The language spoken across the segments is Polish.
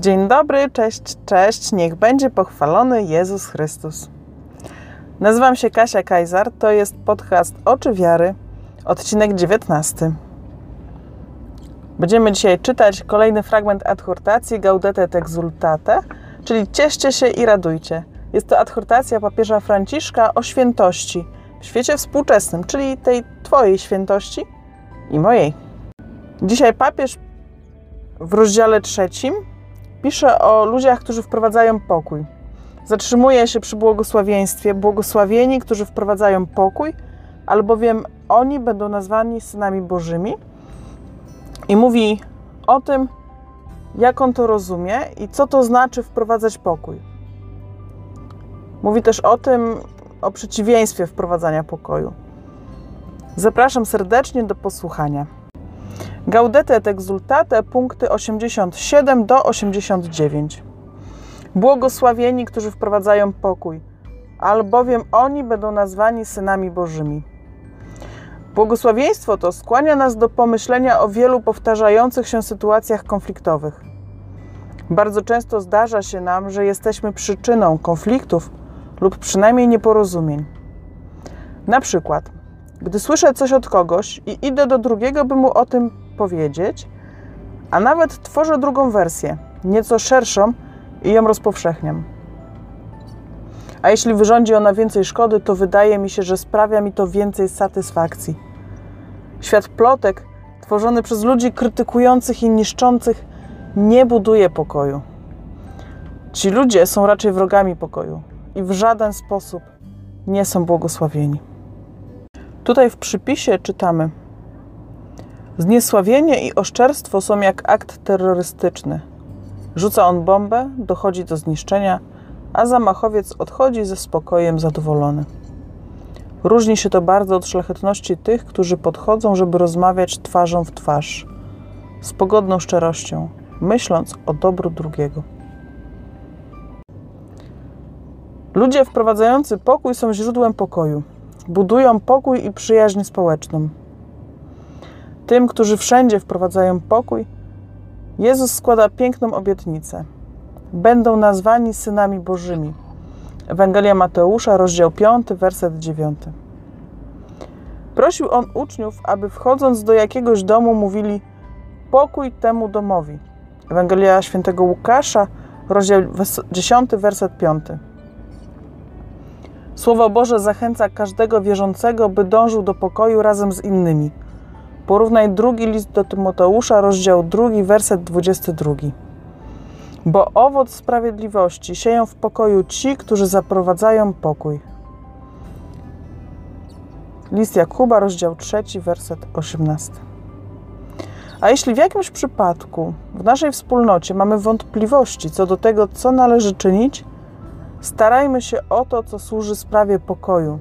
Dzień dobry, cześć, cześć, niech będzie pochwalony Jezus Chrystus. Nazywam się Kasia Kajzar, to jest podcast Oczy Wiary, odcinek 19. Będziemy dzisiaj czytać kolejny fragment adhortacji Gaudete et Exultate, czyli cieszcie się i radujcie. Jest to adhortacja papieża Franciszka o świętości w świecie współczesnym, czyli tej Twojej świętości i mojej. Dzisiaj papież w rozdziale trzecim pisze o ludziach, którzy wprowadzają pokój. Zatrzymuje się przy błogosławieństwie. Błogosławieni, którzy wprowadzają pokój, albowiem oni będą nazwani synami Bożymi. I mówi o tym, jak on to rozumie i co to znaczy wprowadzać pokój. Mówi też o tym, o przeciwieństwie wprowadzania pokoju. Zapraszam serdecznie do posłuchania. Gaudete et exultate, punkty 87 do 89. Błogosławieni, którzy wprowadzają pokój, albowiem oni będą nazwani synami Bożymi. Błogosławieństwo to skłania nas do pomyślenia o wielu powtarzających się sytuacjach konfliktowych. Bardzo często zdarza się nam, że jesteśmy przyczyną konfliktów lub przynajmniej nieporozumień. Na przykład, gdy słyszę coś od kogoś i idę do drugiego, by mu o tym powiedzieć, a nawet tworzę drugą wersję, nieco szerszą i ją rozpowszechniam. A jeśli wyrządzi ona więcej szkody, to wydaje mi się, że sprawia mi to więcej satysfakcji. Świat plotek, tworzony przez ludzi krytykujących i niszczących, nie buduje pokoju. Ci ludzie są raczej wrogami pokoju i w żaden sposób nie są błogosławieni. Tutaj w przypisie czytamy: Zniesławienie i oszczerstwo są jak akt terrorystyczny. Rzuca on bombę, dochodzi do zniszczenia, a zamachowiec odchodzi ze spokojem zadowolony. Różni się to bardzo od szlachetności tych, którzy podchodzą, żeby rozmawiać twarzą w twarz, z pogodną szczerością, myśląc o dobru drugiego. Ludzie wprowadzający pokój są źródłem pokoju. Budują pokój i przyjaźń społeczną. Tym, którzy wszędzie wprowadzają pokój, Jezus składa piękną obietnicę. Będą nazwani synami Bożymi. Ewangelia Mateusza, rozdział 5, werset 9. Prosił on uczniów, aby wchodząc do jakiegoś domu mówili pokój temu domowi. Ewangelia świętego Łukasza, rozdział 10, werset 5. Słowo Boże zachęca każdego wierzącego, by dążył do pokoju razem z innymi. Porównaj drugi list do Tymoteusza, rozdział 2, werset 22. Bo owoc sprawiedliwości sieją w pokoju ci, którzy zaprowadzają pokój. List Jakuba, rozdział 3, werset 18. A jeśli w jakimś przypadku w naszej wspólnocie mamy wątpliwości co do tego, co należy czynić, starajmy się o to, co służy sprawie pokoju.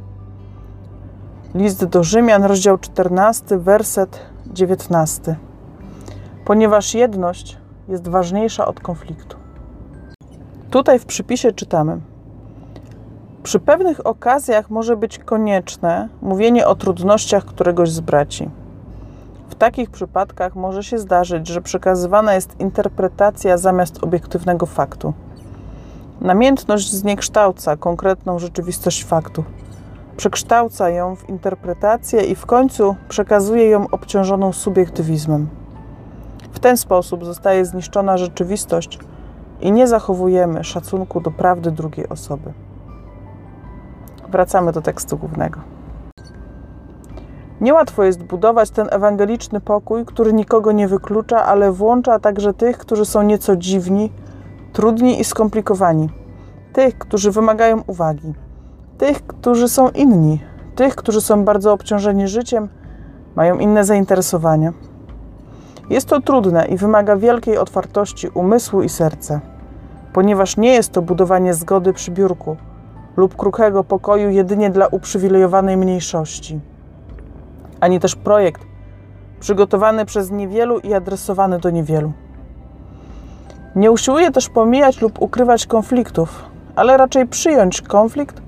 List do Rzymian, rozdział 14, werset 19. Ponieważ jedność jest ważniejsza od konfliktu. Tutaj w przypisie czytamy: Przy pewnych okazjach może być konieczne mówienie o trudnościach któregoś z braci. W takich przypadkach może się zdarzyć, że przekazywana jest interpretacja zamiast obiektywnego faktu. Namiętność zniekształca konkretną rzeczywistość faktu, przekształca ją w interpretację i w końcu przekazuje ją obciążoną subiektywizmem. W ten sposób zostaje zniszczona rzeczywistość i nie zachowujemy szacunku do prawdy drugiej osoby. Wracamy do tekstu głównego. Niełatwo jest budować ten ewangeliczny pokój, który nikogo nie wyklucza, ale włącza także tych, którzy są nieco dziwni, trudni i skomplikowani, tych, którzy wymagają uwagi, tych, którzy są inni, tych, którzy są bardzo obciążeni życiem, mają inne zainteresowania. Jest to trudne i wymaga wielkiej otwartości umysłu i serca, ponieważ nie jest to budowanie zgody przy biurku lub kruchego pokoju jedynie dla uprzywilejowanej mniejszości, ani też projekt przygotowany przez niewielu i adresowany do niewielu. Nie usiłuje też pomijać lub ukrywać konfliktów, ale raczej przyjąć konflikt,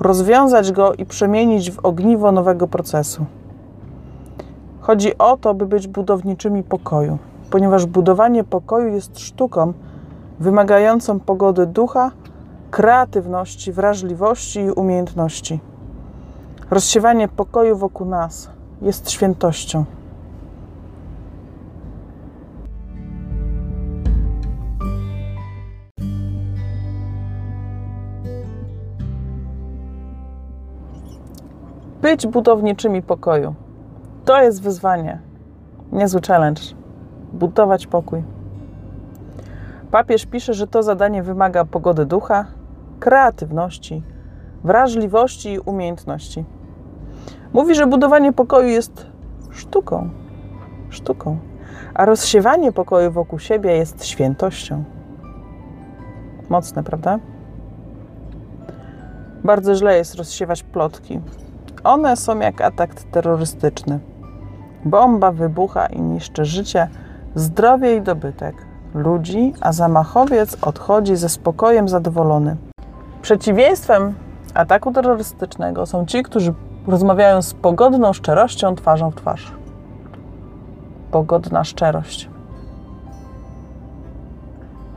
rozwiązać go i przemienić w ogniwo nowego procesu. Chodzi o to, by być budowniczymi pokoju, ponieważ budowanie pokoju jest sztuką, wymagającą pogody ducha, kreatywności, wrażliwości i umiejętności. Rozsiewanie pokoju wokół nas jest świętością. Być budowniczymi pokoju. To jest wyzwanie. Niezły challenge. Budować pokój. Papież pisze, że to zadanie wymaga pogody ducha, kreatywności, wrażliwości i umiejętności. Mówi, że budowanie pokoju jest sztuką. Sztuką. A rozsiewanie pokoju wokół siebie jest świętością. Mocne, prawda? Bardzo źle jest rozsiewać plotki. One są jak atak terrorystyczny. Bomba wybucha i niszczy życie, zdrowie i dobytek ludzi, a zamachowiec odchodzi ze spokojem zadowolony. Przeciwieństwem ataku terrorystycznego są ci, którzy rozmawiają z pogodną szczerością twarzą w twarz. Pogodna szczerość.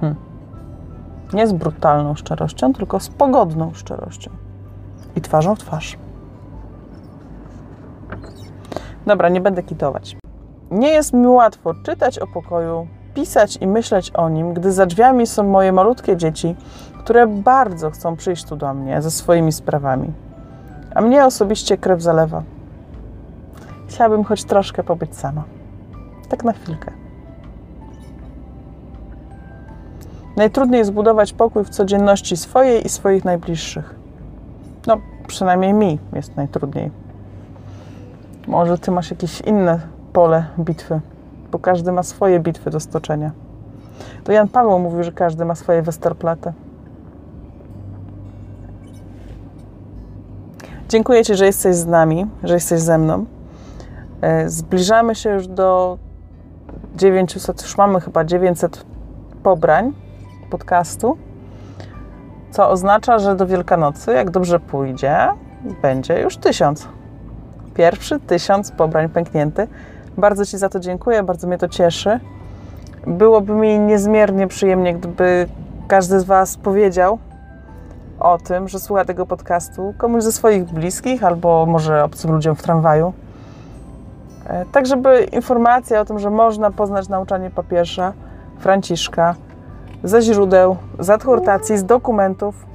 Hmm. Nie z brutalną szczerością, tylko z pogodną szczerością i twarzą w twarz. Dobra, nie będę kitować. Nie jest mi łatwo czytać o pokoju, pisać i myśleć o nim, gdy za drzwiami są moje malutkie dzieci, które bardzo chcą przyjść tu do mnie ze swoimi sprawami. A mnie osobiście krew zalewa. Chciałabym choć troszkę pobyć sama. Tak na chwilkę. Najtrudniej jest budować pokój w codzienności swojej i swoich najbliższych. No, przynajmniej mi jest najtrudniej. Może ty masz jakieś inne pole bitwy, bo każdy ma swoje bitwy do stoczenia. To Jan Paweł mówił, że każdy ma swoje Westerplatte. Dziękuję Ci, że jesteś z nami, że jesteś ze mną. E, zbliżamy się już do 900, już mamy chyba 900 pobrań podcastu, co oznacza, że do Wielkanocy, jak dobrze pójdzie, będzie już tysiąc. Pierwszy tysiąc pobrań pęknięty. Bardzo Ci za to dziękuję, bardzo mnie to cieszy. Byłoby mi niezmiernie przyjemnie, gdyby każdy z Was powiedział, o tym, że słucha tego podcastu komuś ze swoich bliskich albo może obcym ludziom w tramwaju. E, tak, żeby informacja o tym, że można poznać nauczanie papieża Franciszka ze źródeł, z adhortacji, z dokumentów,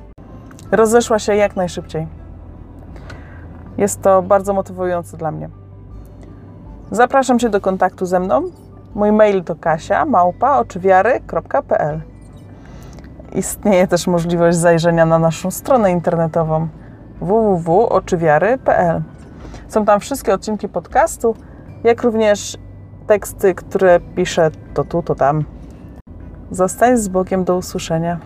rozeszła się jak najszybciej. Jest to bardzo motywujące dla mnie. Zapraszam Cię do kontaktu ze mną. Mój mail to kasia małpa oczywiary.pl Istnieje też możliwość zajrzenia na naszą stronę internetową www.oczywiary.pl. Są tam wszystkie odcinki podcastu, jak również teksty, które piszę to tu, to tam. Zostań z Bogiem do usłyszenia.